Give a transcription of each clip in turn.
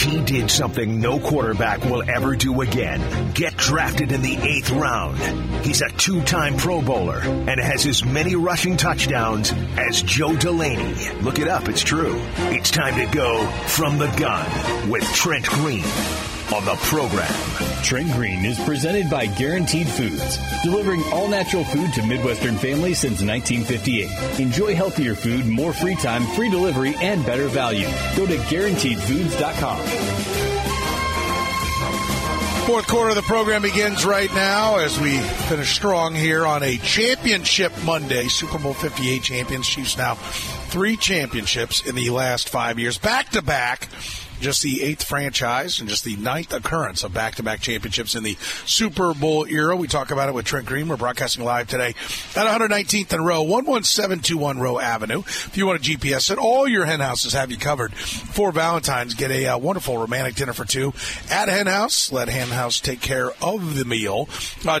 He did something no quarterback will ever do again. Get drafted in the eighth round. He's a two-time Pro Bowler and has as many rushing touchdowns as Joe Delaney. Look it up, it's true. It's time to go from the gun with Trent Green on the program. Trent Green is presented by Guaranteed Foods, delivering all natural food to Midwestern families since 1958. Enjoy healthier food, more free time, free delivery, and better value. Go to guaranteedfoods.com. Fourth quarter of the program begins right now as we finish strong here on a championship Monday. Super Bowl 58 champions. Chiefs now three championships in the last five years, back to back just the eighth franchise and just the ninth occurrence of back-to-back championships in the Super Bowl era. We talk about it with Trent Green. We're broadcasting live today at 119th and Roe, 11721 Roe Avenue. If you want a GPS it, all your hen houses have you covered for Valentine's. Get a uh, wonderful romantic dinner for two at Hen House. Let Hen House take care of the meal.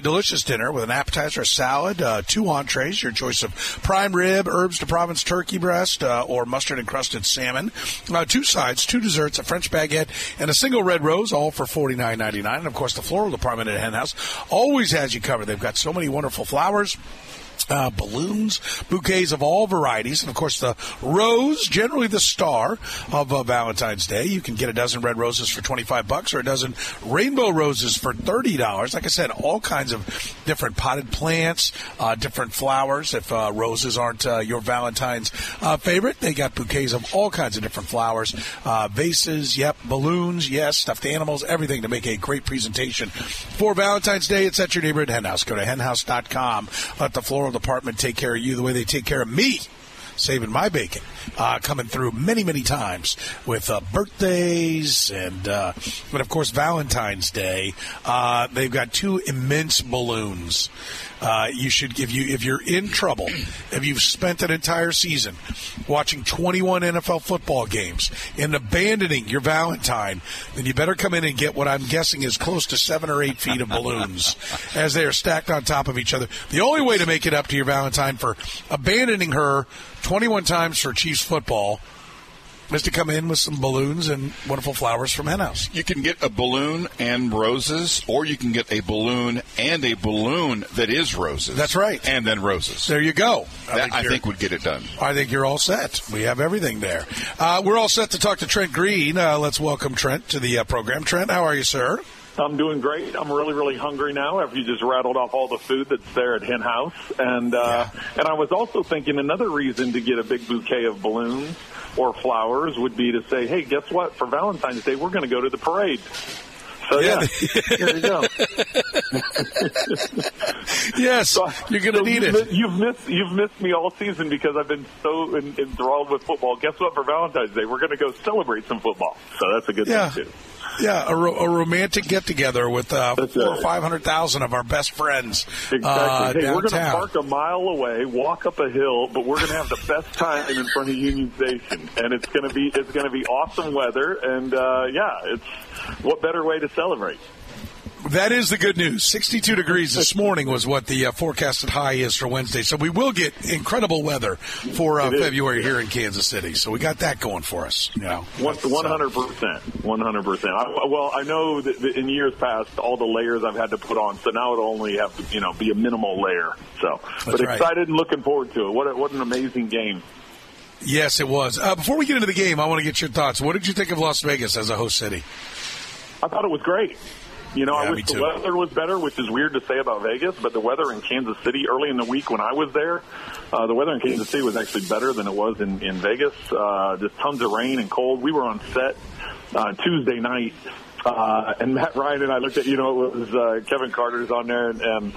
Delicious dinner with an appetizer, a salad, uh, two entrees, your choice of prime rib, herbs de Provence turkey breast, uh, or mustard encrusted salmon. Uh, two sides, two desserts, French baguette, and a single red rose, all for forty nine ninety nine. And of course, the floral department at Hen House always has you covered. They've got so many wonderful flowers uh, balloons, bouquets of all varieties, and of course the rose, generally the star of uh, Valentine's Day. You can get a dozen red roses for twenty five bucks, or a dozen rainbow roses for thirty dollars. Like I said, all kinds of different potted plants, uh, different flowers. If uh, roses aren't uh, your Valentine's uh, favorite, they got bouquets of all kinds of different flowers, vases, yep, balloons, yes, stuffed animals, everything to make a great presentation for Valentine's Day. It's at your neighborhood henhouse. Go to henhouse.com. Let the floral department take care of you the way they take care of me saving my bacon, uh, coming through many, many times with uh, birthdays and, uh, but of course, Valentine's Day. Uh, they've got two immense balloons. Uh, you should, if you if you're in trouble, if you've spent an entire season watching 21 NFL football games and abandoning your Valentine, then you better come in and get what I'm guessing is close to seven or eight feet of balloons as they are stacked on top of each other. The only way to make it up to your Valentine for abandoning her 21 times for Football is to come in with some balloons and wonderful flowers from Hen House. You can get a balloon and roses, or you can get a balloon and a balloon that is roses. That's right. And then roses. There you go. I, that, think, I think, would get it done. I think you're all set. We have everything there. Uh, we're all set to talk to Trent Green. Uh, let's welcome Trent to the uh, program. Trent, how are you, sir? I'm doing great. I'm really, really hungry now after you just rattled off all the food that's there at Hen House. And, uh, yeah. and I was also thinking another reason to get a big bouquet of balloons or flowers would be to say, hey, guess what? For Valentine's Day, we're going to go to the parade. So yeah, yeah there you go. yes, so, you're going to so need you've, it. You've missed you've missed me all season because I've been so enthralled with football. Guess what? For Valentine's Day, we're going to go celebrate some football. So that's a good yeah. thing too. Yeah, a, ro- a romantic get together with uh, four or five hundred thousand of our best friends. Exactly. Uh, hey, we're going to park a mile away, walk up a hill, but we're going to have the best time in front of Union Station, and it's going to be it's going to be awesome weather, and uh, yeah, it's what better way to celebrate. That is the good news. 62 degrees this morning was what the uh, forecasted high is for Wednesday. So we will get incredible weather for uh, February here in Kansas City. So we got that going for us. You know, 100%. 100%. well, I know that in years past, all the layers I've had to put on, so now it'll only have to, you know, be a minimal layer. So, That's but right. excited and looking forward to it. What, a, what an amazing game. Yes, it was. Uh, before we get into the game, I want to get your thoughts. What did you think of Las Vegas as a host city? I thought it was great. You know, yeah, I wish the weather was better, which is weird to say about Vegas, but the weather in Kansas City early in the week when I was there, uh, the weather in Kansas City was actually better than it was in, in Vegas. Uh, just tons of rain and cold. We were on set uh, Tuesday night, uh, and Matt Ryan and I looked at, you know, it was uh, Kevin Carter's on there, and, and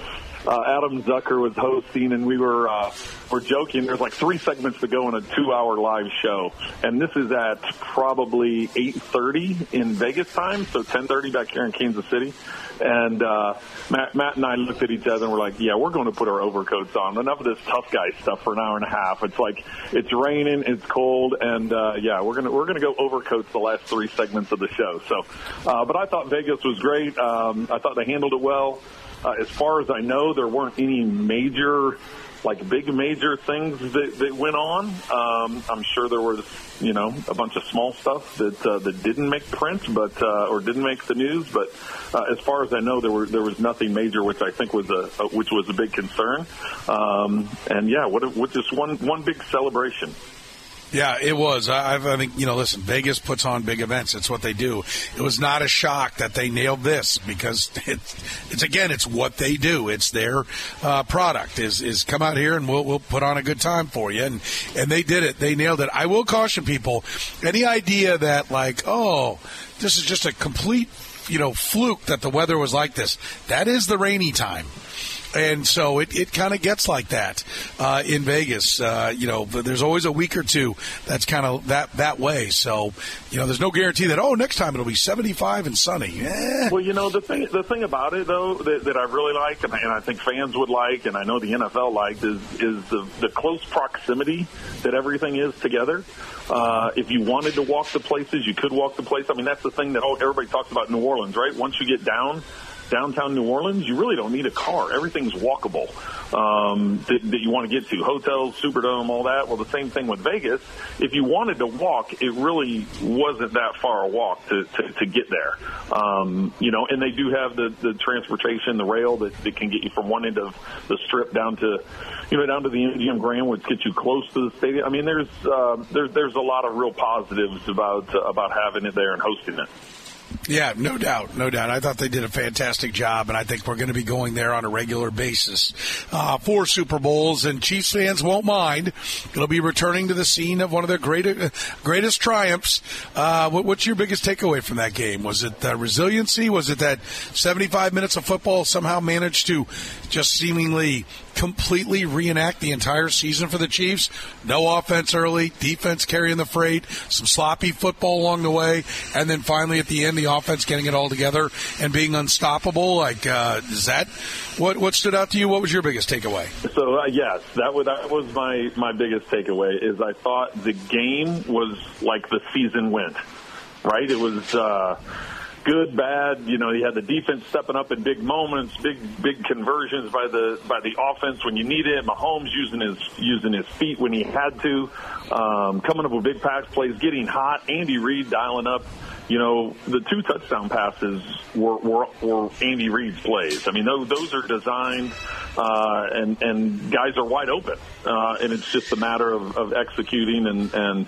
uh, Adam Zucker was hosting, and we were uh, we're joking. There's like three segments to go in a two-hour live show, and this is at probably 8:30 in Vegas time, so 10:30 back here in Kansas City. And uh, Matt, Matt and I looked at each other and we're like, "Yeah, we're going to put our overcoats on. Enough of this tough guy stuff for an hour and a half. It's like it's raining, it's cold, and uh, yeah, we're gonna we're gonna go overcoats the last three segments of the show. So, uh, but I thought Vegas was great. Um, I thought they handled it well. Uh, as far as I know, there weren't any major like big major things that, that went on. Um, I'm sure there was, you know, a bunch of small stuff that uh, that didn't make print, but uh, or didn't make the news. But uh, as far as I know, there were there was nothing major, which I think was a, a which was a big concern. Um, and yeah, what, what just one one big celebration. Yeah, it was. I, I think you know. Listen, Vegas puts on big events. It's what they do. It was not a shock that they nailed this because it's, it's again, it's what they do. It's their uh, product. Is is come out here and we'll we'll put on a good time for you. And and they did it. They nailed it. I will caution people. Any idea that like, oh, this is just a complete you know fluke that the weather was like this. That is the rainy time and so it, it kind of gets like that uh, in Vegas. Uh, you know, there's always a week or two that's kind of that that way. So you know, there's no guarantee that oh next time it'll be 75 and sunny. Eh. Well, you know the thing the thing about it though that, that I really like and I, and I think fans would like and I know the NFL liked is is the the close proximity that everything is together. Uh, if you wanted to walk the places, you could walk the place. I mean, that's the thing that oh, everybody talks about New Orleans, right? Once you get down downtown New Orleans, you really don't need a car. Everything's walkable um, that, that you want to get to. Hotels, Superdome, all that. Well, the same thing with Vegas. If you wanted to walk, it really wasn't that far a walk to, to, to get there. Um, you know, and they do have the, the transportation, the rail that, that can get you from one end of the strip down to, you know, down to the MGM Grand, which gets you close to the stadium. I mean, there's uh, there's there's a lot of real positives about uh, about having it there and hosting it. Yeah, no doubt, no doubt. I thought they did a fantastic job, and I think we're going to be going there on a regular basis uh, for Super Bowls. And Chiefs fans won't mind. It'll be returning to the scene of one of their greatest greatest triumphs. Uh, what, what's your biggest takeaway from that game? Was it uh, resiliency? Was it that 75 minutes of football somehow managed to just seemingly completely reenact the entire season for the Chiefs. No offense early, defense carrying the freight, some sloppy football along the way, and then finally at the end, the offense getting it all together and being unstoppable. Like, uh, is that what what stood out to you? What was your biggest takeaway? So uh, yes, that was that was my my biggest takeaway. Is I thought the game was like the season went. Right, it was. Uh, good, bad. You know, he had the defense stepping up in big moments, big big conversions by the by the offense when you need it. Mahomes using his using his feet when he had to, um, coming up with big pass plays, getting hot. Andy Reid dialing up. You know, the two touchdown passes were were, were Andy Reid's plays. I mean, those those are designed, uh, and and guys are wide open, uh, and it's just a matter of, of executing and and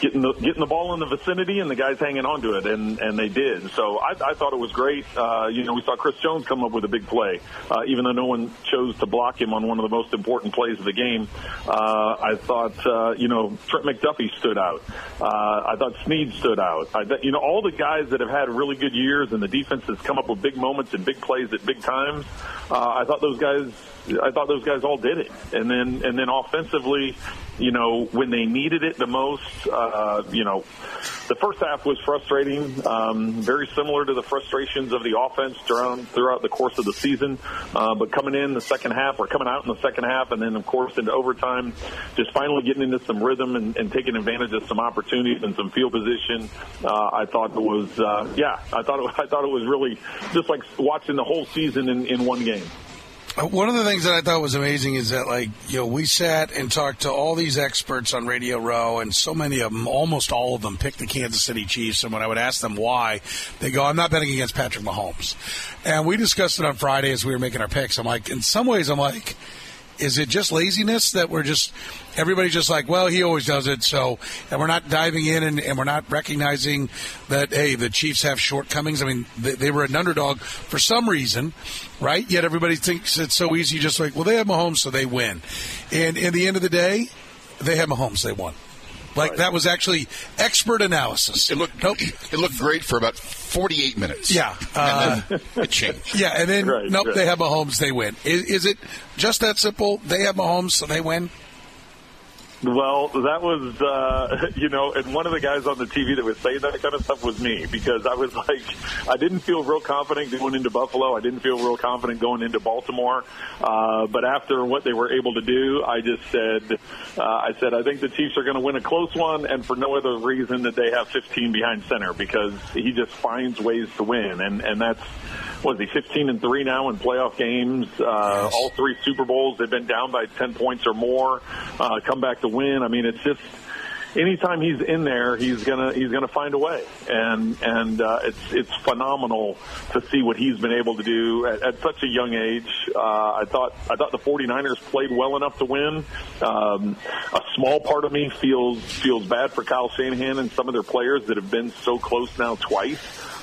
getting the getting the ball in the vicinity and the guys hanging on to it, and and they did. So I, I thought it was great. Uh, you know, we saw Chris Jones come up with a big play, uh, even though no one chose to block him on one of the most important plays of the game. Uh, I thought uh, you know Trent McDuffie stood out. Uh, I thought Sneed stood out. I, you know, all the guys that have had really good years and the defense has come up with big moments and big plays at big times. Uh, I thought those guys I thought those guys all did it. And then and then offensively, you know, when they needed it the most, uh, you know, the first half was frustrating, um, very similar to the frustrations of the offense throughout throughout the course of the season. Uh, but coming in the second half, or coming out in the second half, and then of course into overtime, just finally getting into some rhythm and, and taking advantage of some opportunities and some field position. Uh, I thought it was, uh, yeah, I thought it, I thought it was really just like watching the whole season in, in one game. Uh, one of the things that I thought was amazing is that, like, you know, we sat and talked to all these experts on Radio Row, and so many of them, almost all of them, picked the Kansas City Chiefs. And when I would ask them why, they go, I'm not betting against Patrick Mahomes. And we discussed it on Friday as we were making our picks. I'm like, in some ways, I'm like, is it just laziness that we're just everybody's just like well he always does it so and we're not diving in and, and we're not recognizing that hey the chiefs have shortcomings i mean they, they, were an underdog for some reason right yet everybody thinks it's so easy just like well they have Mahomes so they win and in the end of the day they have Mahomes they won like right. that was actually expert analysis. It looked nope. It looked great for about 48 minutes. Yeah, uh, it changed. Yeah, and then right, nope, right. they have Mahomes, they win. Is, is, it just that simple? They have Mahomes, so they win. Well, that was, uh, you know, and one of the guys on the TV that was saying that kind of stuff was me because I was like, I didn't feel real confident going into Buffalo. I didn't feel real confident going into Baltimore. Uh, but after what they were able to do, I just said, uh, I said, I think the Chiefs are going to win a close one and for no other reason that they have 15 behind center because he just finds ways to win. And, and that's, was he 15 and three now in playoff games? Uh, all three Super Bowls, they've been down by 10 points or more, uh, come back to win. I mean, it's just anytime he's in there, he's gonna he's gonna find a way, and and uh, it's it's phenomenal to see what he's been able to do at, at such a young age. Uh, I thought I thought the 49ers played well enough to win. Um, a small part of me feels feels bad for Kyle Shanahan and some of their players that have been so close now twice.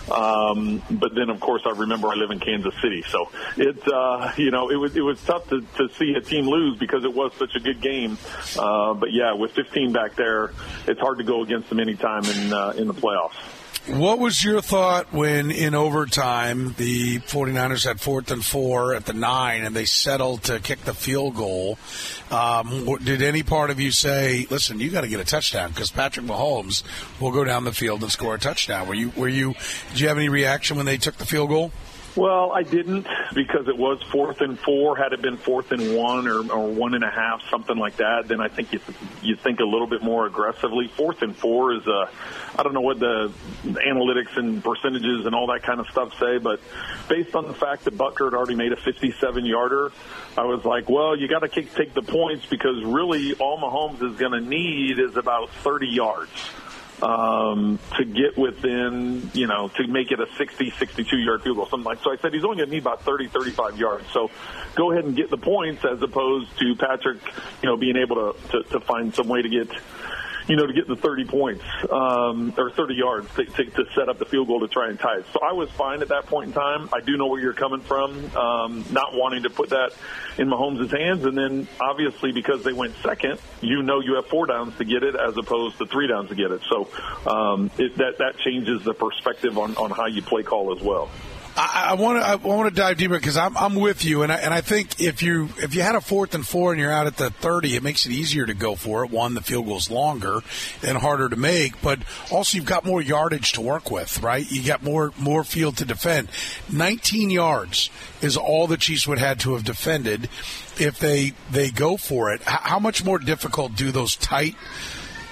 Um, but then, of course, I remember I live in Kansas City, so it uh, you know it was it was tough to, to see a team lose because it was such a good game. Uh, but yeah, with 15 back there, it's hard to go against them anytime in uh, in the playoffs. What was your thought when in overtime the 49ers had fourth and four at the nine and they settled to kick the field goal? Um, did any part of you say, listen, you got to get a touchdown because Patrick Mahomes will go down the field and score a touchdown? Were you, were you, did you have any reaction when they took the field goal? Well, I didn't because it was fourth and four. Had it been fourth and one or, or one and a half, something like that, then I think you you think a little bit more aggressively. Fourth and four is a, I don't know what the analytics and percentages and all that kind of stuff say, but based on the fact that Butker had already made a 57 yarder, I was like, well, you got to take the points because really all Mahomes is going to need is about 30 yards um, to get within, you know, to make it a 60, 62 yard field goal, something like. So I said he's only going to need about 30, 35 yards. So go ahead and get the points as opposed to Patrick, you know, being able to to, to find some way to get you know, to get the 30 points um, or 30 yards to, to, to, set up the field goal to try and tie it. So I was fine at that point in time. I do know where you're coming from, um, not wanting to put that in Mahomes' hands. And then obviously because they went second, you know you have four downs to get it as opposed to three downs to get it. So um, it, that that changes the perspective on, on how you play call as well. I want to I want to dive deeper because I'm I'm with you, and I, and I think if you if you had a fourth and four and you're out at the 30, it makes it easier to go for it. One, the field goal's longer and harder to make, but also you've got more yardage to work with, right? You got more more field to defend. 19 yards is all the Chiefs would had to have defended if they they go for it. How much more difficult do those tight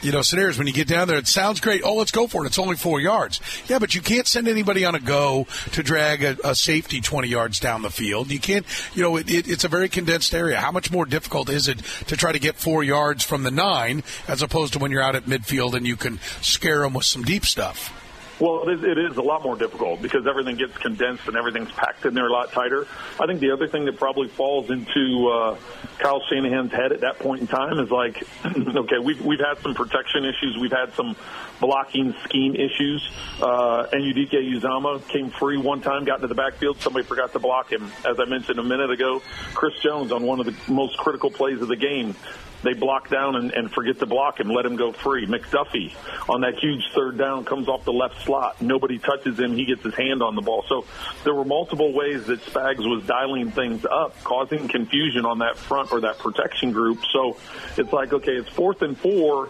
you know, scenarios when you get down there. It sounds great. Oh, let's go for it. It's only four yards. Yeah, but you can't send anybody on a go to drag a, a safety 20 yards down the field. You can't, you know, it, it, it's a very condensed area. How much more difficult is it to try to get four yards from the nine as opposed to when you're out at midfield and you can scare them with some deep stuff? Well, it is, it is a lot more difficult because everything gets condensed and everything's packed in there a lot tighter. I think the other thing that probably falls into uh, Kyle Shanahan's head at that point in time is like, okay, we've we've had some protection issues, we've had some blocking scheme issues. Uh, and Anudike-Uzomaka came free one time, got into the backfield, somebody forgot to block him. As I mentioned a minute ago, Chris Jones on one of the most critical plays of the game they block down and, and forget to block him, let him go free. McDuffie on that huge third down comes off the left slot. Nobody touches him. He gets his hand on the ball. So there were multiple ways that Spags was dialing things up, causing confusion on that front or that protection group. So it's like, okay, it's fourth and four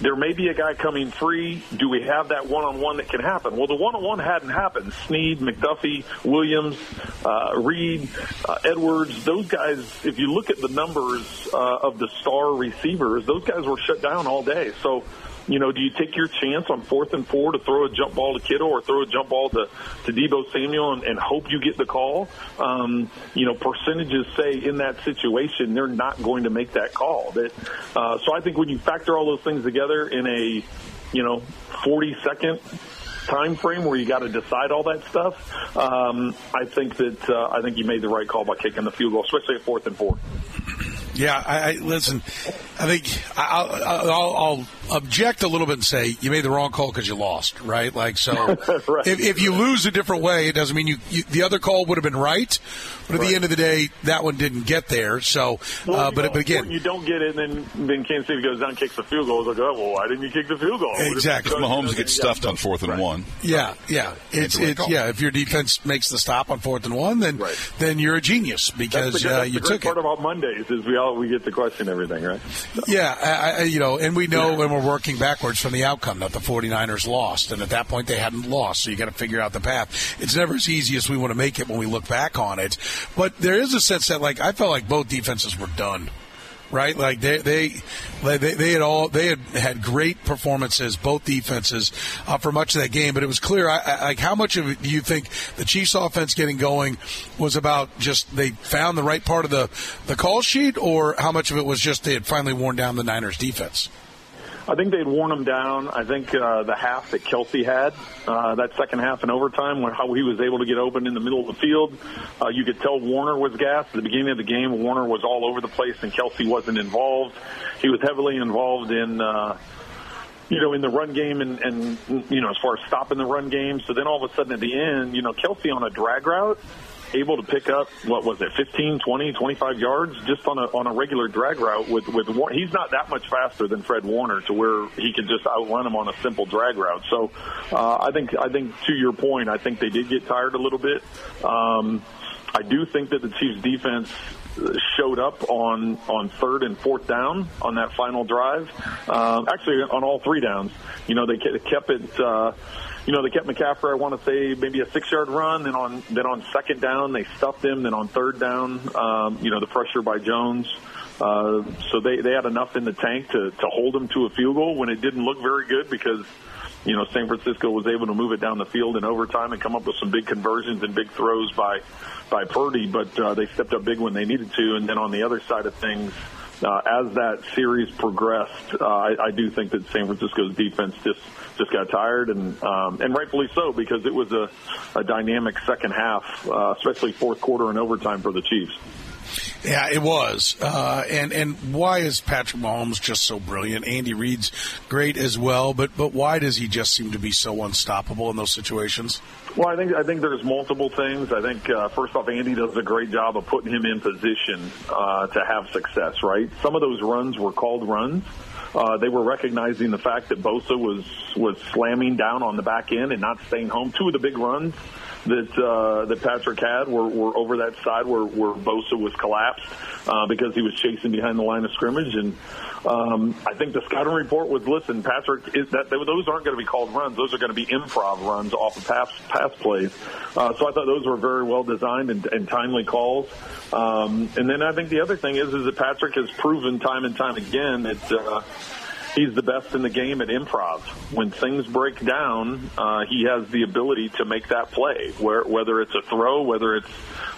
there may be a guy coming free. Do we have that one-on-one that can happen? Well, the one-on-one hadn't happened. Sneed, McDuffie, Williams, uh, Reid, uh, Edwards, those guys, if you look at the numbers uh, of the star receivers, those guys were shut down all day. So you know, do you take your chance on fourth and four to throw a jump ball to Kittle or throw a jump ball to, to Deebo Samuel and, and hope you get the call? Um, you know, percentages say in that situation they're not going to make that call. That uh, so I think when you factor all those things together in a you know 40 second time frame where you got to decide all that stuff, um, I think that uh, I think you made the right call by kicking the field goal, especially at fourth and four. Yeah, I, I listen. I think I'll, I'll, I'll, object a little bit and say you made the wrong call because you lost, right? Like so, right. if, if, you lose a different way, it doesn't mean you, you the other call would have been right. But at right. the end of the day, that one didn't get there. So, well, uh, but, but again, you don't get it, and then then Kansas City goes down, and kicks the field goal. It's like, oh, well, why didn't you kick the field goal? Exactly. Mahomes gets stuffed on fourth and right. one. Yeah, yeah. It's, it's yeah. If your defense makes the stop on fourth and one, then then you're a genius because the, uh, you took part it. Part about Mondays is we we get to question everything, right? So. Yeah, I, I, you know, and we know when we're working backwards from the outcome that the 49ers lost, and at that point they hadn't lost, so you got to figure out the path. It's never as easy as we want to make it when we look back on it, but there is a sense that like I felt like both defenses were done right? Like they they they, they had all they had had great performances, both defenses, uh, for much of that game. But it was clear, I, I, like how much of it do you think the Chiefs' offense getting going was about just they found the right part of the the call sheet, or how much of it was just they had finally worn down the Niners' defense? I think they'd worn him down. I think uh, the half that Kelce had, uh, that second half in overtime, when how he was able to get open in the middle of the field, uh, you could tell Warner was gassed. At the beginning of the game, Warner was all over the place, and Kelce wasn't involved. He was heavily involved in. Uh, you know, in the run game and, and, you know, as far as stopping the run game. So then all of a sudden at the end, you know, Kelce on a drag route, able to pick up what was it 15 20 25 yards just on a on a regular drag route with with he's not that much faster than Fred Warner to where he can just outrun him on a simple drag route so uh, I think I think to your point I think they did get tired a little bit um, I do think that the Chiefs defense showed up on on third and fourth down on that final drive. Um, actually, on all three downs, you know, they kept it. Uh, you know, they kept McCaffrey. I want to say maybe a six-yard run. Then on then on second down, they stuffed him. Then on third down, um, you know, the pressure by Jones. Uh, so they they had enough in the tank to to hold him to a field goal when it didn't look very good because you know, San Francisco was able to move it down the field in overtime and come up with some big conversions and big throws by by Purdy, but uh, they stepped up big when they needed to. And then on the other side of things, as that series progressed, uh, I, I do think that San Francisco's defense just just got tired, and um, and rightfully so because it was a, a dynamic second half, uh, especially fourth quarter and overtime for the Chiefs. Yeah, it was. Uh, and and why is Patrick Mahomes just so brilliant? Andy Reid's great as well, but but why does he just seem to be so unstoppable in those situations? Well, I think I think there's multiple things. I think uh, first off, Andy does a great job of putting him in position uh, to have success. Right, some of those runs were called runs. Uh, they were recognizing the fact that Bosa was was slamming down on the back end and not staying home. Two of the big runs that uh, that Patrick had were, were over that side where, where Bosa was collapsed uh, because he was chasing behind the line of scrimmage. And um, I think the scouting report was, listen, Patrick, is that those aren't going to be called runs; those are going to be improv runs off of pass pass plays. Uh, so I thought those were very well designed and, and timely calls. Um, and then I think the other thing is is that Patrick has proven time and time again that. Uh, he's the best in the game at improv. When things break down, uh, he has the ability to make that play. Where whether it's a throw, whether it's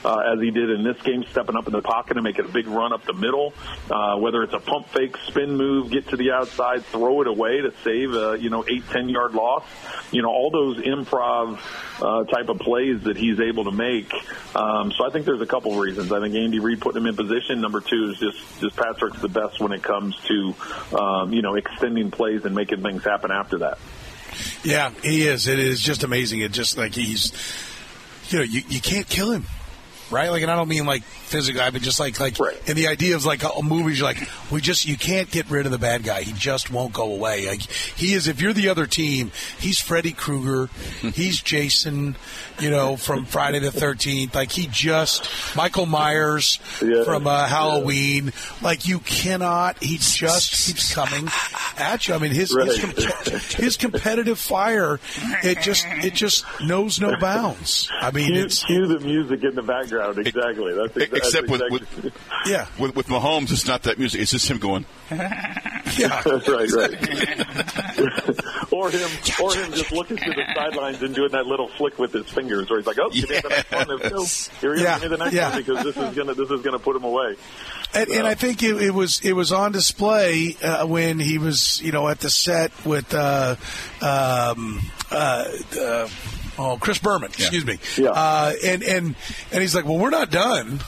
uh, as he did in this game, stepping up in the pocket and making a big run up the middle. Uh, whether it's a pump fake, spin move, get to the outside, throw it away to save a you know eight ten yard loss. You know all those improv uh, type of plays that he's able to make. Um, so I think there's a couple reasons. I think Andy Reid put him in position. Number two is just just Patrick's the best when it comes to um, you know extending plays and making things happen after that. Yeah, he is. It is just amazing. It just like he's, you know, you, you can't kill him right? Like, and I don't mean like physically, I mean just like like right. in the idea of like a, movies, you're like we just you can't get rid of the bad guy. He just won't go away. Like he is. If you're the other team, he's Freddy Krueger, he's Jason, you know, from Friday the Thirteenth. Like he just Michael Myers yeah. from uh, Halloween. Yeah. Like you cannot. He just keeps coming at you. I mean his right. his, com- his, competitive fire. It just it just knows no bounds. I mean, cue, it's cue the music in the background background. Exactly. That's, that's except exactly. with, with yeah with, with Mahomes, it's not that music. It's just him going. yeah, right, right. or him, or him just looking to the sidelines and doing that little flick with his fingers, where he's like, "Oh, yes. give me the next one. Here he yeah. is, give me the next yeah. one because this is gonna this is gonna put him away." And, and I think it, it, was it was on display uh, when he was you know at the set with uh, um, uh, uh oh, Chris Berman, excuse yeah. me. Yeah. Uh, and and and he's like, well, we're not done.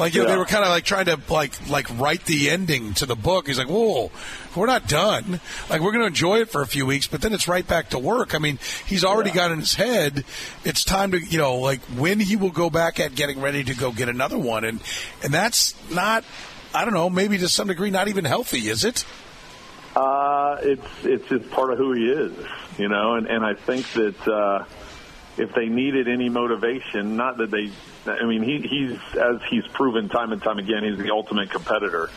Like you know, yeah. they were kind of like trying to like like write the ending to the book. He's like, "Whoa, we're not done. Like we're going to enjoy it for a few weeks, but then it's right back to work." I mean, he's already yeah. got in his head. It's time to you know like when he will go back at getting ready to go get another one, and and that's not. I don't know. Maybe to some degree, not even healthy, is it? Uh, it's it's just part of who he is, you know, and and I think that. Uh, if they needed any motivation, not that they, I mean, he, he's, as he's proven time and time again, he's the ultimate competitor.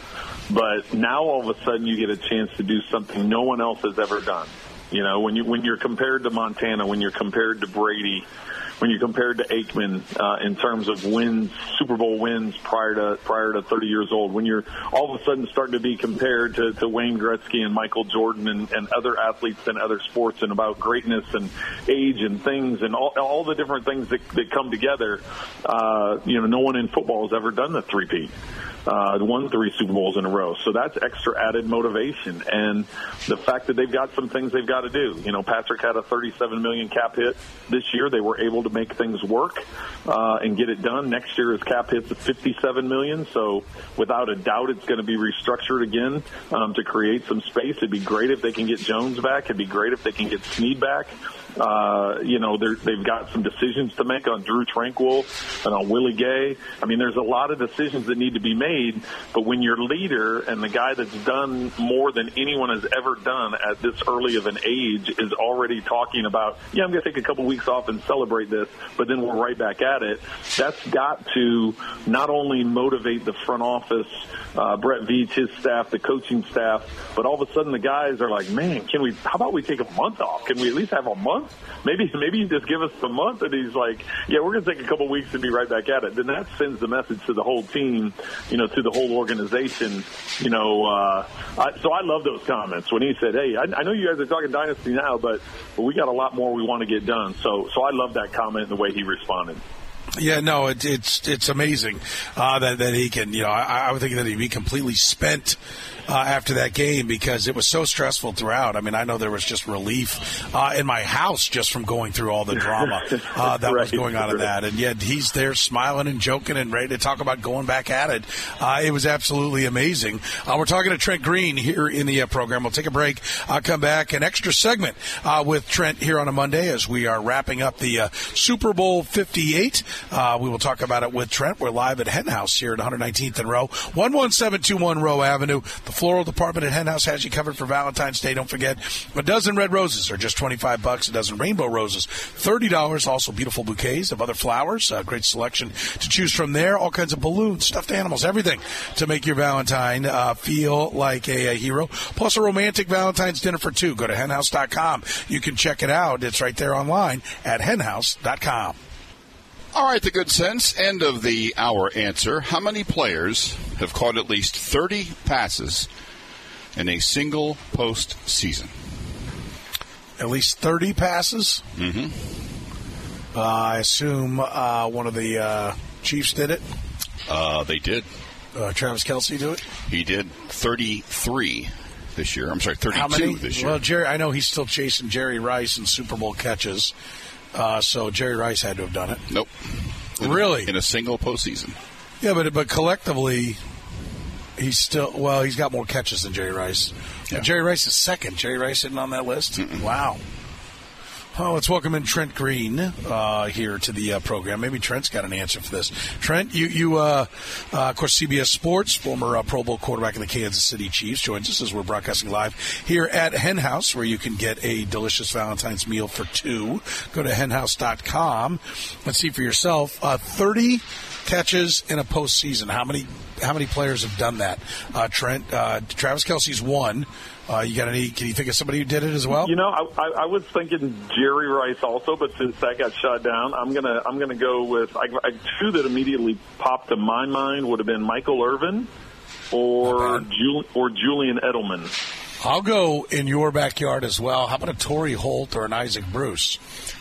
But now all of a sudden you get a chance to do something no one else has ever done. You know, when you when you're compared to Montana, when you're compared to Brady, when you compared to Aikman uh, in terms of wins, Super Bowl wins prior to prior to 30 years old, when you're all of a sudden starting to be compared to, to Wayne Gretzky and Michael Jordan and, and other athletes in other sports and about greatness and age and things and all, all the different things that, that come together, uh, you know, no one in football has ever done the three-peat uh, won three Super Bowls in a row. So that's extra added motivation. And the fact that they've got some things they've got to do. You know, Patrick had a 37 million cap hit this year. They were able to make things work uh, and get it done. Next year, his cap hits at 57 million. So without a doubt, it's going to be restructured again um, to create some space. It'd be great if they can get Jones back. It'd be great if they can get Sneed back. Uh, you know, they've got some decisions to make on Drue Tranquill and on Willie Gay. I mean, there's a lot of decisions that need to be made, but when your leader and the guy that's done more than anyone has ever done at this early of an age is already talking about, yeah, I'm going to take a couple weeks off and celebrate this, but then we're right back at it, that's got to not only motivate the front office, uh, Brett Veach, his staff, the coaching staff, but all of a sudden the guys are like, man, can we, how about we take a month off? Can we at least have a month? Maybe maybe you just give us a month, and he's like, yeah, we're going to take a couple weeks and be right back at it. Then that sends the message to the whole team, you know, to the whole organization. You know, uh, I, so I love those comments when he said, hey, I, I know you guys are talking dynasty now, but but we got a lot more we want to get done. So so I love that comment and the way he responded. Yeah, no, it, it's it's amazing uh, that that he can. You know, I, I would think that he'd be completely spent uh, after that game because it was so stressful throughout. I mean, I know there was just relief uh, in my house just from going through all the drama uh, that right, was going on in that, and yet he's there smiling and joking and ready to talk about going back at it. Uh, it was absolutely amazing. Uh, we're talking to Trent Green here in the uh, program. We'll take a break. I'll come back an extra segment with Trent here on a Monday as we are wrapping up the Super Bowl 58. we will talk about it with Trent. We're live at Hen House here at 119th and Roe, 11721 Roe Avenue. The floral department at Hen House has you covered for Valentine's Day. Don't forget, a dozen red roses are just 25 bucks. A dozen rainbow roses, $30. Also beautiful bouquets of other flowers. Great selection to choose from there. All kinds of balloons, stuffed animals, everything to make your Valentine uh, feel like a, a, hero. Plus a romantic Valentine's dinner for two. Go to henhouse.com. You can check it out. It's right there online at henhouse.com. All right, the Goodcents. End of the hour answer. How many players have caught at least 30 passes in a single postseason? At least 30 passes? Mm-hmm. Uh, I assume uh, one of the uh, Chiefs did it. Uh, they did. Uh, Travis Kelce do it? He did 33 this year. I'm sorry, 32 this year. Well, Jerry, I know he's still chasing Jerry Rice in Super Bowl catches. Uh, so Jerry Rice had to have done it. Nope. In really? A, in a single postseason. Yeah, but but collectively, he's still well. He's got more catches than Jerry Rice. Yeah. Jerry Rice is second. Jerry Rice isn't on that list. Mm-mm. Wow. Oh, let's welcome in Trent Green uh, here to the uh, program. Maybe Trent's got an answer for this. Trent, you, you uh, uh of course, CBS Sports, former uh, Pro Bowl quarterback of the Kansas City Chiefs, joins us as we're broadcasting live here at Hen House, where you can get a delicious Valentine's meal for two. Go to henhouse.com and see for yourself. Uh, 30 catches in a postseason. How many how many players have done that? Trent, Travis Kelce's one. Uh, you got any? Can you think of somebody who did it as well? You know, I, I, I was thinking Jerry Rice also, but since that got shot down, I'm gonna I'm gonna go with I, I, two that immediately popped to my mind would have been Michael Irvin or Jul, or Julian Edelman. I'll go in your backyard as well. How about a Torry Holt or an Isaac Bruce?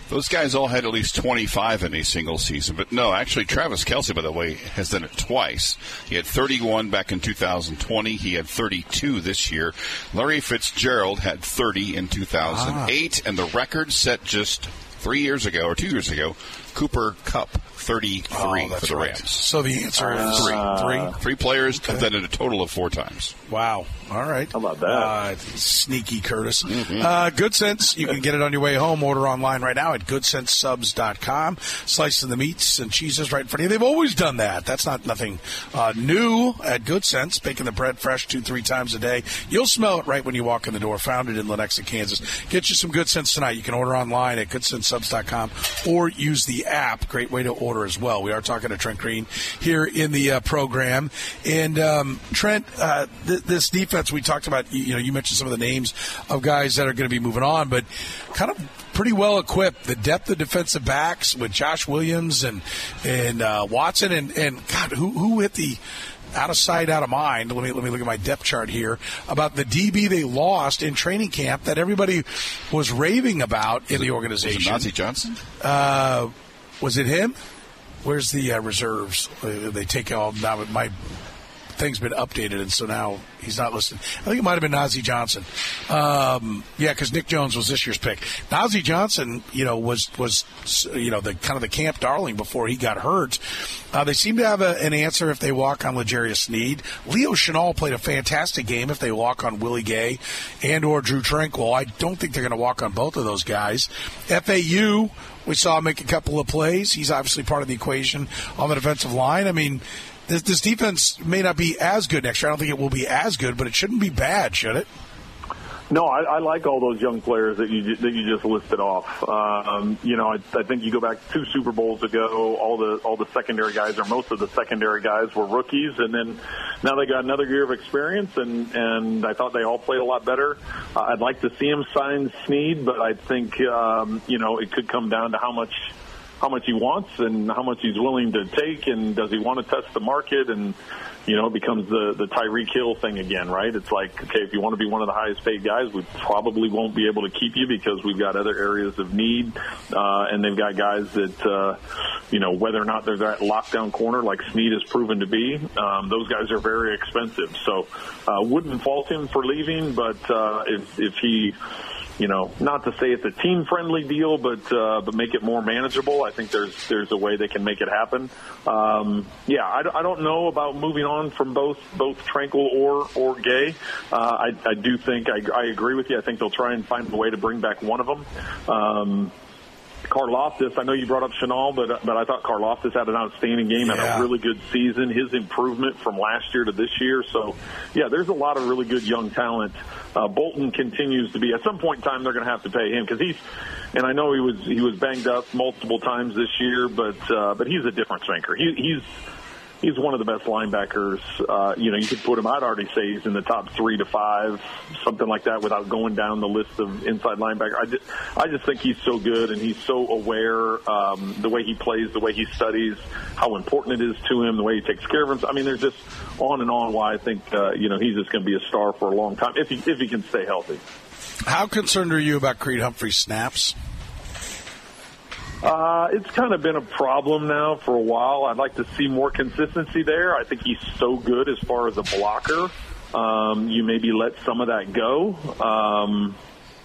Those guys all had at least 25 in a single season. But no, actually, Travis Kelce, by the way, has done it twice. He had 31 back in 2020. He had 32 this year. Larry Fitzgerald had 30 in 2008. Ah. And the record set just three years ago or two years ago, Cooper Kupp 33 oh, for the Rams. So the answer is three. Three. Three players okay. have done it a total of four times. Wow. All right. How about that? Uh, sneaky Curtis. Mm-hmm. Uh, Goodcents. You can get it on your way home. Order online right now at goodcentssubs.com. Slicing the meats and cheeses right in front of you. They've always done that. That's not nothing uh, new at Goodcents. Baking the bread fresh two, three times a day. You'll smell it right when you walk in the door. Founded in Lenexa, Kansas. Get you some Goodcents tonight. You can order online at goodcentssubs.com subs.com, or use the app. Great way to order as well. We are talking to Trent Green here in the uh, program. And um, Trent, uh, th- this defense we talked about, you, you know, you mentioned some of the names of guys that are going to be moving on, but kind of pretty well equipped. The depth of defensive backs with Josh Williams and and uh, Watson and and God, who who hit the out of sight, out of mind. Let me let me look at my depth chart here about the DB they lost in training camp that everybody was raving about in the organization. Was Johnson? Uh, was it him? Where's the uh, reserves? Uh, they take all now. My thing's been updated, and so now he's not listed. I think it might have been Nazeeh Johnson. Um, yeah, because Nic Jones was this year's pick. Nazeeh Johnson, you know, was was you know the kind of the camp darling before he got hurt. Uh, they seem to have a, an answer if they walk on L'Jarius Sneed. Leo Chenal played a fantastic game if they walk on Willie Gay and or Drue Tranquill. I don't think they're going to walk on both of those guys. FAU, we saw him make a couple of plays. He's obviously part of the equation on the defensive line. I mean, this, this defense may not be as good next year. I don't think it will be as good, but it shouldn't be bad, should it? No, I, I like all those young players that you that you just listed off. Um, you know, I, I think you go back two Super Bowls ago, all the all the secondary guys or most of the secondary guys were rookies, and then now they got another year of experience, and and I thought they all played a lot better. Uh, I'd like to see him sign Sneed, but I think um, you know it could come down to how much how much he wants and how much he's willing to take, and does he want to test the market? And you know, it becomes the the Tyreek Hill thing again, right? It's like, okay, if you want to be one of the highest paid guys, we probably won't be able to keep you because we've got other areas of need, uh, and they've got guys that, uh, you know, whether or not they're that lockdown corner like Sneed has proven to be, um, those guys are very expensive. So, uh, wouldn't fault him for leaving, but uh, if if he you know, not to say it's a team friendly deal, but uh, but make it more manageable. I think there's there's a way they can make it happen. Um, yeah, I, I don't know about moving on from both both Tranquill or or Gay. Uh, I, I do think I, I agree with you. I think they'll try and find a way to bring back one of them. Um, Karlaftis, I know you brought up Chenal, but but I thought Karlaftis had an outstanding game and Yeah. a really good season. His improvement from last year to this year. So, yeah, there's a lot of really good young talent. Uh, Bolton continues to be. At some point in time, they're going to have to pay him because he's. And I know he was he was banged up multiple times this year, but uh, but he's a difference maker. He, he's he's one of the best linebackers. Uh, you know, you could put him. I'd already say he's in the top three to five, something like that, without going down the list of inside linebacker. I just, I just think he's so good and he's so aware. Um, the way he plays, the way he studies, how important it is to him, the way he takes care of him. I mean, there's just on and on. Why I think uh, you know he's just going to be a star for a long time if he if he can stay healthy. How concerned are you about Creed Humphrey's snaps? Uh, it's kind of been a problem now for a while. I'd like to see more consistency there. I think he's so good as far as a blocker. Um, you maybe let some of that go. Um,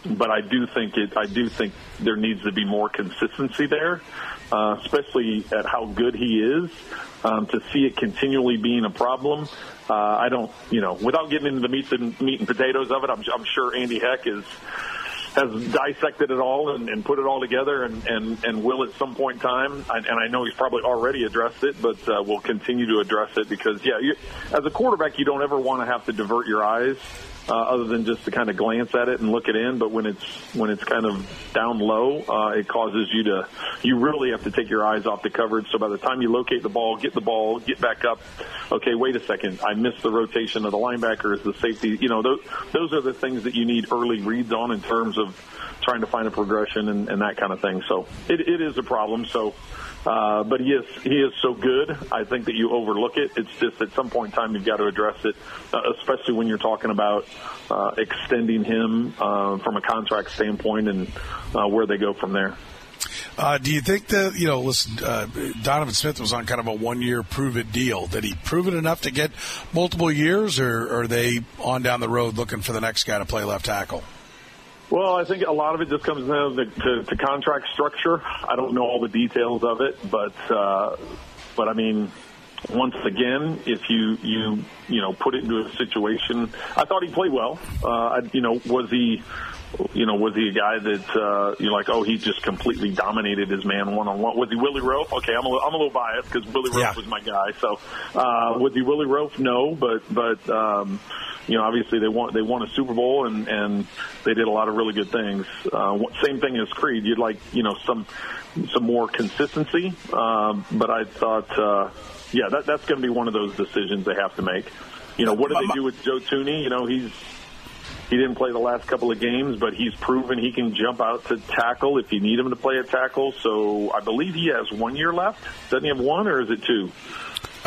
but I do think it, I do think there needs to be more consistency there, uh, especially at how good he is. Um, to see it continually being a problem, uh, I don't, you know, without getting into the meat and meat and potatoes of it, I'm, I'm sure Andy Heck is has dissected it all and, and put it all together and, and, and will at some point in time. And, and I know he's probably already addressed it, but uh, will continue to address it because, yeah, you, as a quarterback, you don't ever want to have to divert your eyes uh, other than just to kind of glance at it and look it in. But when it's when it's kind of down low, uh, it causes you to you really have to take your eyes off the coverage. So by the time you locate the ball, get the ball, get back up. Okay, wait a second, I missed the rotation of the linebackers, the safety. You know, those those are the things that you need early reads on in terms of trying to find a progression and, and that kind of thing. So it, it is a problem. So. Uh, but he is he is so good. I think that you overlook it. It's just at some point in time you've got to address it, uh, especially when you're talking about uh, extending him uh, from a contract standpoint and uh, where they go from there. Do you think that you know? Listen, Donovan Smith was on kind of a one-year prove-it deal. Did he prove it enough to get multiple years, or are they on down the road looking for the next guy to play left tackle? Well, I think a lot of it just comes down to, to, to contract structure. I don't know all the details of it, but uh, but I mean, once again, if you you you know put it into a situation, I thought he played well. Uh, I, you know, was he? You know, was he a guy that uh, you're like, oh, he just completely dominated his man one on one? Was he Willie Roaf? Okay, I'm a, little- I'm a little biased because Willie Roaf Yeah. was my guy. So, uh, was he Willie Roaf? No, but but um, you know, obviously they won they won a Super Bowl and and they did a lot of really good things. Uh, same thing as Creed. You'd like you know some some more consistency, um, but I thought, uh, yeah, that that's going to be one of those decisions they have to make. You know, what do they do with Joe Thuney? You know, he's he didn't play the last couple of games, but he's proven he can jump out to tackle if you need him to play a tackle. So I believe he has one year left. Doesn't he have one, or is it two?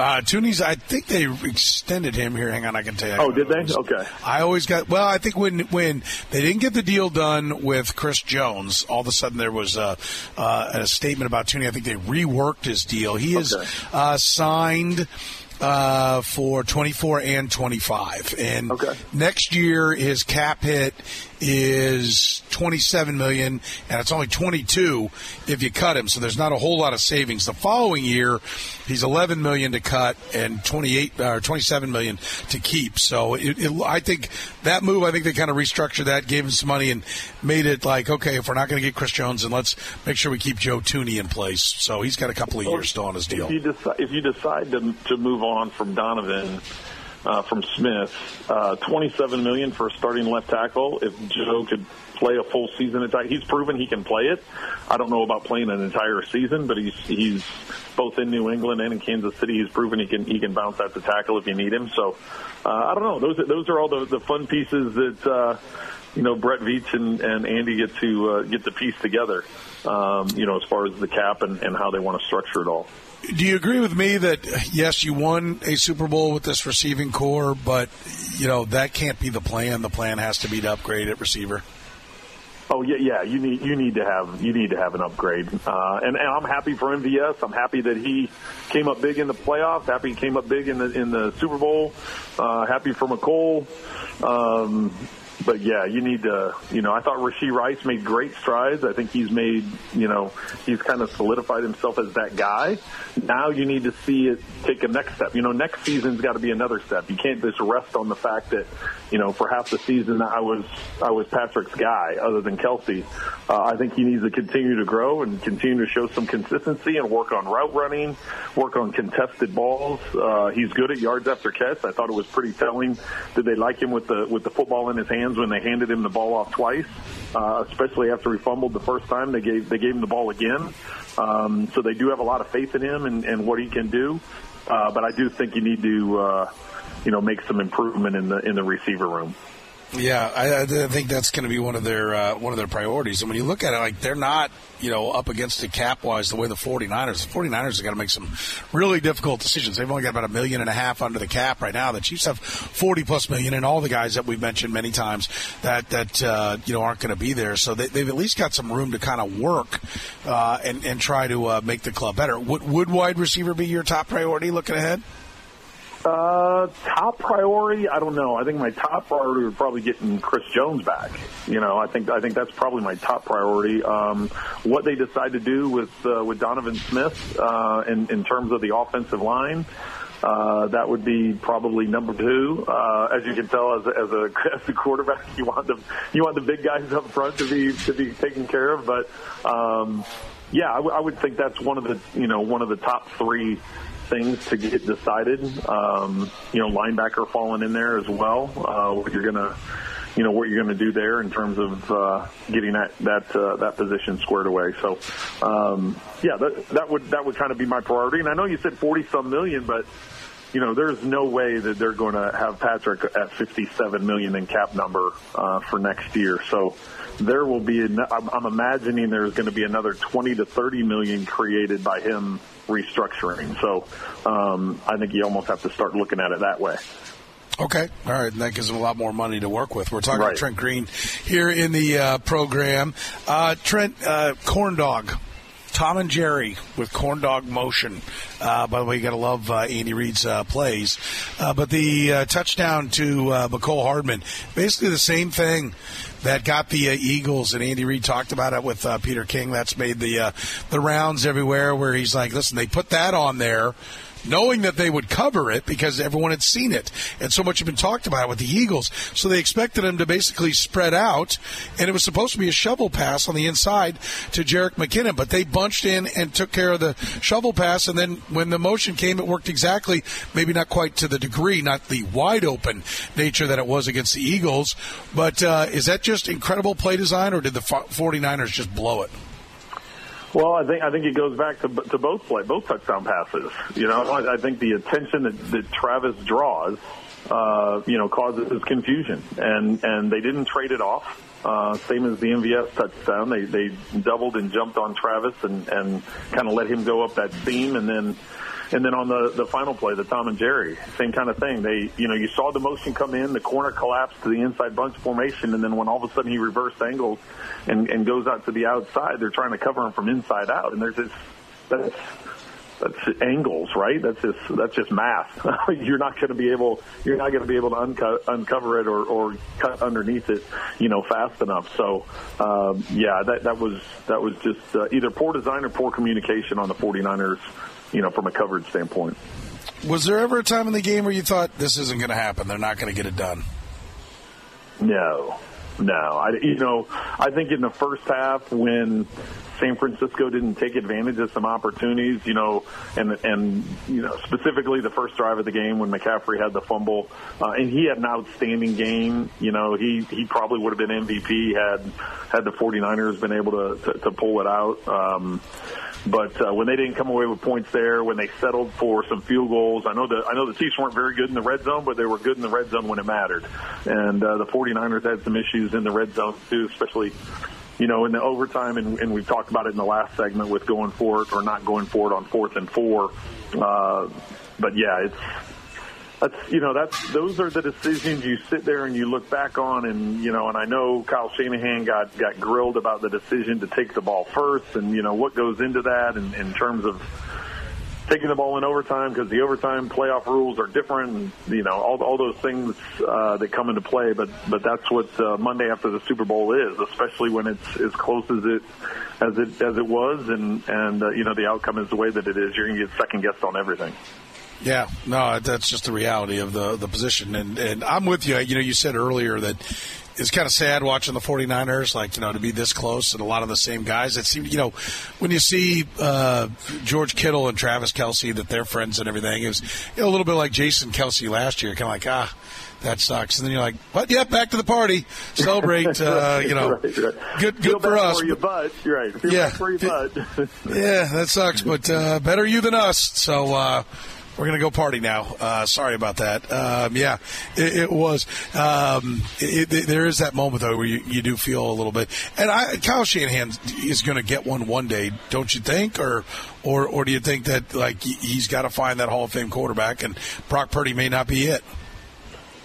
Uh, I think they extended him here. Hang on, I can tell you. Oh, did they? Okay. I always got. Well, I think when when they didn't get the deal done with Chris Jones, all of a sudden there was a, uh, a statement about Thuney. I think they reworked his deal. He is Okay. uh, signed. Uh, for 24 and 25. And Okay. next year, his cap hit is 27 million, and it's only 22 if you cut him. So there's not a whole lot of savings. The following year, he's 11 million to cut and 28 or 27 million to keep. So it, it, I think that move, I think they kind of restructured that, gave him some money, and made it like, okay, if we're not going to get Chris Jones, and let's make sure we keep Joe Thuney in place. So he's got a couple of years still on his deal. If you decide, if you decide to, to move on from Donovan, uh, from Smith, uh, 27 million for a starting left tackle. If Joe could play a full season at tackle, he's proven he can play it. I don't know about playing an entire season, but he's he's both in New England and in Kansas City. He's proven he can he can bounce out the tackle if you need him. So uh, I don't know. Those those are all the, the fun pieces that. Uh, you know, Brett Veach and, and Andy get to uh, get the piece together. Um, you know, as far as the cap and, and how they want to structure it all. Do you agree with me that yes, you won a Super Bowl with this receiving corps, but you know that can't be the plan. The plan has to be to upgrade at receiver. Oh yeah, yeah. You need you need to have you need to have an upgrade, uh, and, and I'm happy for MVS. I'm happy that he came up big in the playoffs. Happy he came up big in the in the Super Bowl. Uh, happy for Mecole. Um, but yeah, you need to. You know, I thought Rasheed Rice made great strides. I think he's made. You know, he's kind of solidified himself as that guy. Now you need to see it take a next step. You know, next season's got to be another step. You can't just rest on the fact that you know for half the season I was I was Patrick's guy, other than Kelce. Uh, I think he needs to continue to grow and continue to show some consistency and work on route running, work on contested balls. Uh, he's good at yards after catch. I thought it was pretty telling that they like him with the with the football in his hands when they handed him the ball off twice, uh, especially after he fumbled the first time. They gave they gave him the ball again. Um, so they do have a lot of faith in him and, and what he can do. Uh, but I do think you need to, uh, you know, make some improvement in the in the receiver room. Yeah, I, I think that's going to be one of their uh, one of their priorities. And when you look at it, like they're not, you know, up against it cap wise the way the 49ers. The 49ers have got to make some really difficult decisions. They've only got about a million and a half under the cap right now. The Chiefs have 40 plus million, and all the guys that we've mentioned many times that that uh, you know aren't going to be there. So they, they've at least got some room to kind of work uh, and and try to uh, make the club better. Would, would wide receiver be your top priority looking ahead? Uh, top priority, I don't know. I think my top priority would probably getting Chris Jones back. You know, I think I think that's probably my top priority. Um, what they decide to do with uh, with Donovan Smith uh, in in terms of the offensive line. Uh, that would be probably number two. Uh, as you can tell, as as a as a quarterback, you want the you want the big guys up front to be to be taken care of. But um, yeah, I, w- I would think that's one of the you know one of the top three things to get decided. Um, you know, linebacker falling in there as well. Uh, what you're gonna, you know, what you're gonna do there in terms of uh, getting that that uh, that position squared away. So, um, yeah, that that would that would kind of be my priority. And I know you said forty some million, but you know, there's no way that they're going to have Patrick at 57 million in cap number uh, for next year. So there will be. An, I'm, I'm imagining there's going to be another 20 to 30 million created by him restructuring. So um, I think you almost have to start looking at it that way. Okay. All right. And that gives them a lot more money to work with. We're talking Right. to Trent Green here in the uh, program. Uh, Trent, uh, corn dog. Tom and Jerry with corn dog motion. Uh, by the way, you got to love uh, Andy Reid's uh, plays. Uh, but the uh, touchdown to uh, Mecole Hardman, basically the same thing that got the uh, Eagles, and Andy Reid talked about it with Peter King. That's made the the rounds everywhere. Where he's like, "Listen, they put that on there knowing that they would cover it because everyone had seen it and so much had been talked about with the Eagles. So they expected him to basically spread out, and it was supposed to be a shovel pass on the inside to Jerick McKinnon, but they bunched in and took care of the shovel pass. And then when the motion came, it worked exactly, maybe not quite to the degree, not the wide open nature that it was against the Eagles. But uh, is that just incredible play design, or did the 49ers just blow it? Well, I think I think it goes back to to both play both touchdown passes. You know, I, I think the attention that, that Travis draws, uh, you know, causes confusion, and and they didn't trade it off. Uh, same as the MVS touchdown, they they doubled and jumped on Travis and and kind of let him go up that seam, and then and then on the the final play, the Tom and Jerry, same kind of thing. They, you know, you saw the motion come in, the corner collapsed to the inside bunch formation, and then when all of a sudden he reversed angles and and goes out to the outside, they're trying to cover him from inside out, and there's this that's that's angles, right? That's just that's just math. you're not going to be able you're not going to be able to unco- uncover it or, or cut underneath it, you know, fast enough. So um, yeah, that that was that was just uh, either poor design or poor communication on the 49ers you know, from a coverage standpoint. Was there ever a time in the game where you thought this isn't going to happen? They're not going to get it done. No, no. I, you know, I think in the first half when San Francisco didn't take advantage of some opportunities, you know, and and you know specifically the first drive of the game when McCaffrey had the fumble, uh, and he had an outstanding game. You know, he he probably would have been MVP had had the 49ers been able to to, to pull it out. Um, but uh, when they didn't come away with points there, when they settled for some field goals, I know the I know the Chiefs weren't very good in the red zone, but they were good in the red zone when it mattered. And uh, the 49ers had some issues in the red zone too, especially you know in the overtime. And, and we've talked about it in the last segment with going for it or not going for it on fourth and four. Uh, but yeah, it's that's you know that's those are the decisions you sit there and you look back on and you know and I know Kyle Shanahan got got grilled about the decision to take the ball first and you know what goes into that in, in terms of taking the ball in overtime because the overtime playoff rules are different and you know all all those things uh, that come into play but but that's what uh, Monday after the Super Bowl is especially when it's as close as it as it as it was and and uh, you know the outcome is the way that it is you're going to get second guessed on everything. Yeah, no, that's just the reality of the the position, and and I'm with you. You know, you said earlier that it's kind of sad watching the 49ers, like, you know, to be this close and a lot of the same guys. It seemed, you know, when you see uh, George Kittle and Travis Kelce, that they're friends and everything, it was you know, a little bit like Jason Kelce last year, kind of like, ah, that sucks. And then you're like, but yeah, back to the party, celebrate. Uh, you know, right, right. good, good for us. You butt, right? yeah, yeah, that sucks, but uh, better you than us. So. We're to go party now. Uh, sorry about that. Um, yeah, it, it was. Um, it, it, there is that moment though where you, you do feel a little bit. And I, Kyle Shanahan is to get one one day, don't you think? Or, or, or do you think that like he's got to find that Hall of Fame quarterback, and Brock Purdy may not be it?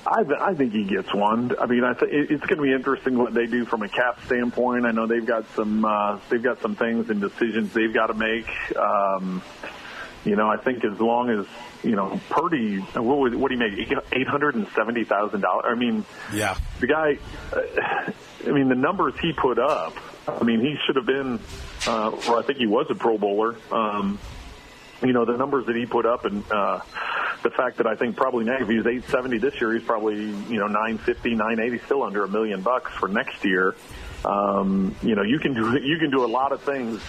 I, I think he gets one. I mean, I th- it's going to be interesting what they do from a cap standpoint. I know they've got some uh, they've got some things and decisions they've got to make. Um, you know, I think as long as you know Purdy, what would what do you make? Eight hundred and seventy thousand dollars. I mean, yeah, the guy. Uh, I mean, the numbers he put up. I mean, he should have been, uh, or I think he was a Pro Bowler. Um, you know, the numbers that he put up and uh, the fact that I think probably now if he's 870 this year, he's probably, you know, 950, 980, still under a million bucks for next year. Um, you know, you can do, you can do a lot of things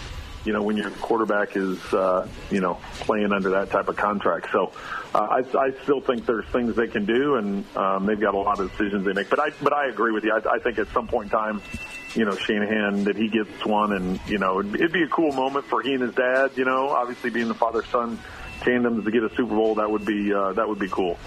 you know, when your quarterback is, uh, you know, playing under that type of contract. So uh, I, I still think there's things they can do, and um, they've got a lot of decisions they make. But I, but I agree with you. I, I think at some point in time, you know, Shanahan that he gets one, and you know, it'd, it'd be a cool moment for he and his dad. You know, obviously being the father son tandems to get a Super Bowl, that would be uh, that would be cool.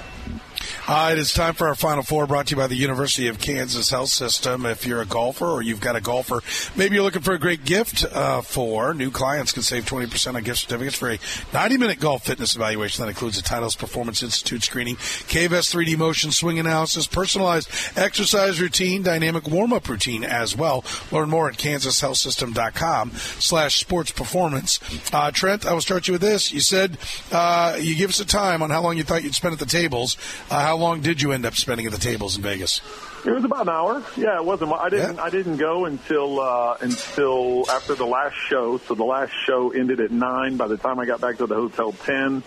All right, it's time for our final four brought to you by the University of Kansas Health System. If you're a golfer or you've got a golfer, maybe you're looking for a great gift uh, for new clients can save 20% on gift certificates for a 90 minute golf fitness evaluation that includes a Titleist Performance Institute screening, KVS 3D motion swing analysis, personalized exercise routine, dynamic warm up routine as well. Learn more at kansashealthsystem.com slash sports performance. Uh, Trent, I will start you with this. You said uh, you give us a time on how long you thought you'd spend at the tables. Uh, how long did you end up spending at the tables in Vegas? It was about an hour. Yeah, it wasn't. I didn't. Yeah. I didn't go until uh, until after the last show. So the last show ended at nine. By the time I got back to the hotel, ten.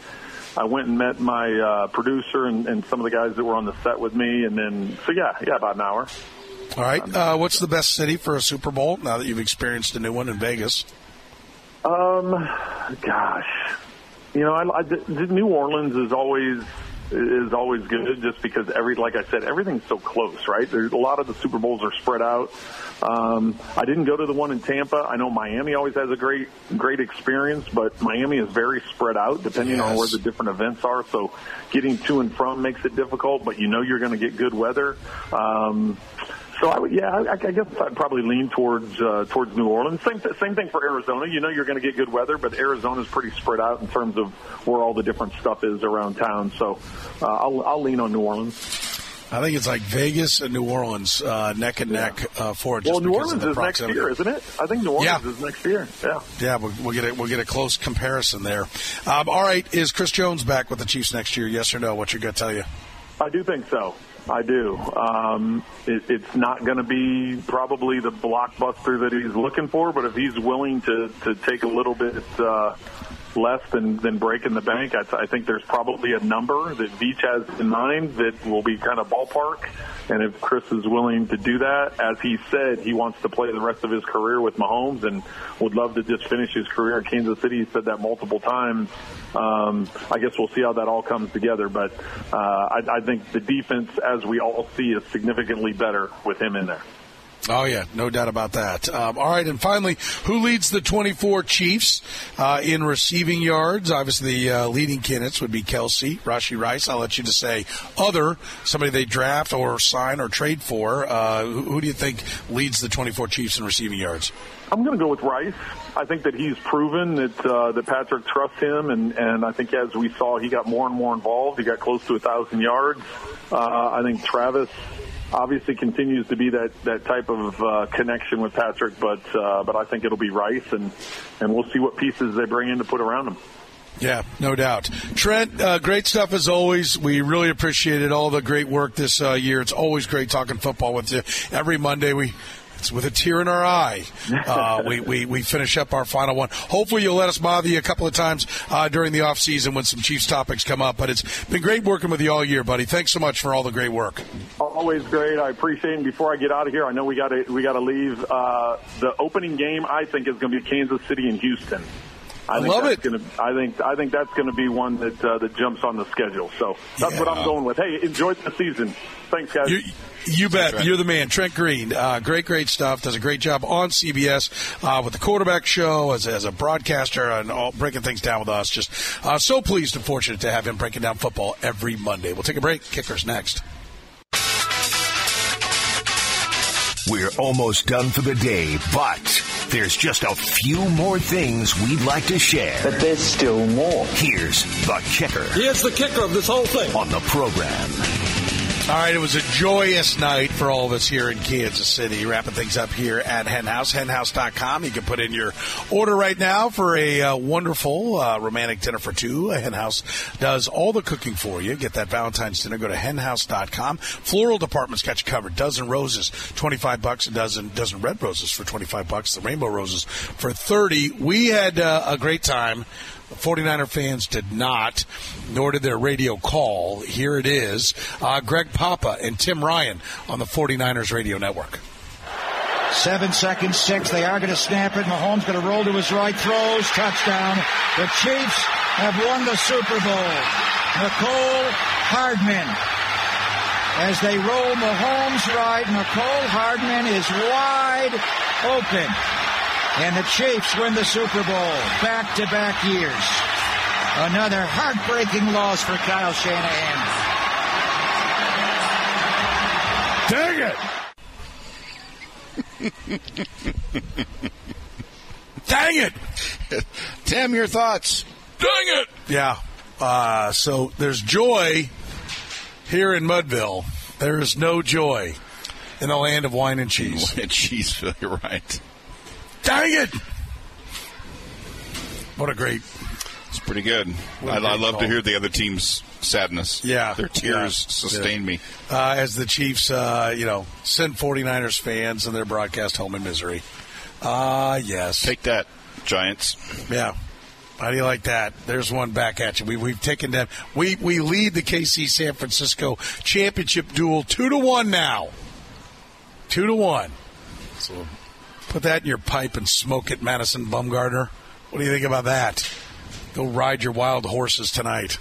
I went and met my uh, producer and, and some of the guys that were on the set with me, and then so yeah, yeah, about an hour. All right. Uh, what's the best city for a Super Bowl now that you've experienced a new one in Vegas? Um, gosh, you know, I, I, New Orleans is always is always good just because every like I said everything's so close, right? There's a lot of the Super Bowls are spread out. Um, I didn't go to the one in Tampa. I know Miami always has a great great experience, but Miami is very spread out depending yes. on where the different events are. So getting to and from makes it difficult, but you know you're going to get good weather. Um, so I would, yeah, I, I guess I'd probably lean towards uh, towards New Orleans. Same th- same thing for Arizona. You know, you're going to get good weather, but Arizona's pretty spread out in terms of where all the different stuff is around town. So uh, I'll I'll lean on New Orleans. I think it's like Vegas and New Orleans, uh, neck and yeah. neck uh, for just well, New Orleans is next year, isn't it? I think New Orleans yeah. is next year. Yeah, yeah, we'll, we'll, get a, we'll get a close comparison there. Um, all right, is Chris Jones back with the Chiefs next year? Yes or no? What's your gut tell you? I do think so. I do. Um, it, it's not going to be probably the blockbuster that he's looking for, but if he's willing to to take a little bit uh, less than than breaking the bank, I, I think there's probably a number that Veach has in mind that will be kind of ballpark. And if Chris is willing to do that, as he said, he wants to play the rest of his career with Mahomes and would love to just finish his career in Kansas City. He said that multiple times. Um, I guess we'll see how that all comes together. But uh, I, I think the defense, as we all see, is significantly better with him in there. Oh yeah, no doubt about that. Um, all right, and finally, who leads the 24 Chiefs uh, in receiving yards? Obviously, the uh, leading candidates would be Kelce, Rashee Rice. I'll let you to say other somebody they draft or sign or trade for. Uh, who, who, do you think leads the 24 Chiefs in receiving yards? I'm going to go with Rice. I think that he's proven that uh, that Patrick trusts him, and and I think as we saw, he got more and more involved. He got close to a thousand yards. Uh, I think Travis obviously continues to be that that type of uh, connection with Patrick, but uh, but I think it'll be Rice, and and we'll see what pieces they bring in to put around him. Yeah, no doubt. Trent, uh, great stuff as always. We really appreciated all the great work this uh, year. It's always great talking football with you. Every Monday we with a tear in our eye. Uh, we, we, we finish up our final one. Hopefully, you'll let us bother you a couple of times uh, during the off season when some Chiefs topics come up. But it's been great working with you all year, buddy. Thanks so much for all the great work. Always great. I appreciate it. before I get out of here, I know we got to we got to leave. Uh, the opening game, I think, is going to be Kansas City and Houston. I, I love it. Gonna, I think I think that's going to be one that uh, that jumps on the schedule. So that's yeah. what I'm going with. Hey, enjoy the season. Thanks, guys. You, you bet. You're the man. Trent Green. Uh, great, great stuff. Does a great job on CBS uh, with the quarterback show as, as a broadcaster and all, breaking things down with us. Just uh, so pleased and fortunate to have him breaking down football every Monday. We'll take a break. Kickers next. We're almost done for the day, but there's just a few more things we'd like to share. But there's still more. Here's the kicker. Here's the kicker of this whole thing. On the program. All right, it was a joyous night for all of us here in Kansas City. Wrapping things up here at Henhouse, henhouse.com. You can put in your order right now for a uh, wonderful uh, romantic dinner for two. Henhouse does all the cooking for you. Get that Valentine's dinner. Go to henhouse.com. Floral department's got you covered. Dozen roses, 25 bucks. A dozen, dozen red roses for 25 bucks. The rainbow roses for 30. We had uh, a great time 49er fans did not, nor did their radio call. Here it is uh, Greg Papa and Tim Ryan on the 49ers radio network. Seven seconds, six. They are going to snap it. Mahomes going to roll to his right, throws, touchdown. The Chiefs have won the Super Bowl. Mecole Hardman. As they roll Mahomes right, Mecole Hardman is wide open. And the Chiefs win the Super Bowl back to back years. Another heartbreaking loss for Kyle Shanahan. Dang it! Dang it! Tim, your thoughts? Dang it! Yeah. Uh, so there's joy here in Mudville. There is no joy in the land of wine and cheese. Wine and cheese, you're right. Dang it! What a great. It's pretty good. I, I, love to hear the other team's sadness. Yeah. Their tears yeah. sustain yeah. me. Uh, as the Chiefs, uh, you know, send 49ers fans and their broadcast home in misery. Ah, uh, yes. Take that, Giants. Yeah. How do you like that? There's one back at you. We, we've taken them. We we lead the KC San Francisco championship duel two to one now. Two to one. So put that in your pipe and smoke it, Madison Bumgarner. What do you think about that? Go ride your wild horses tonight.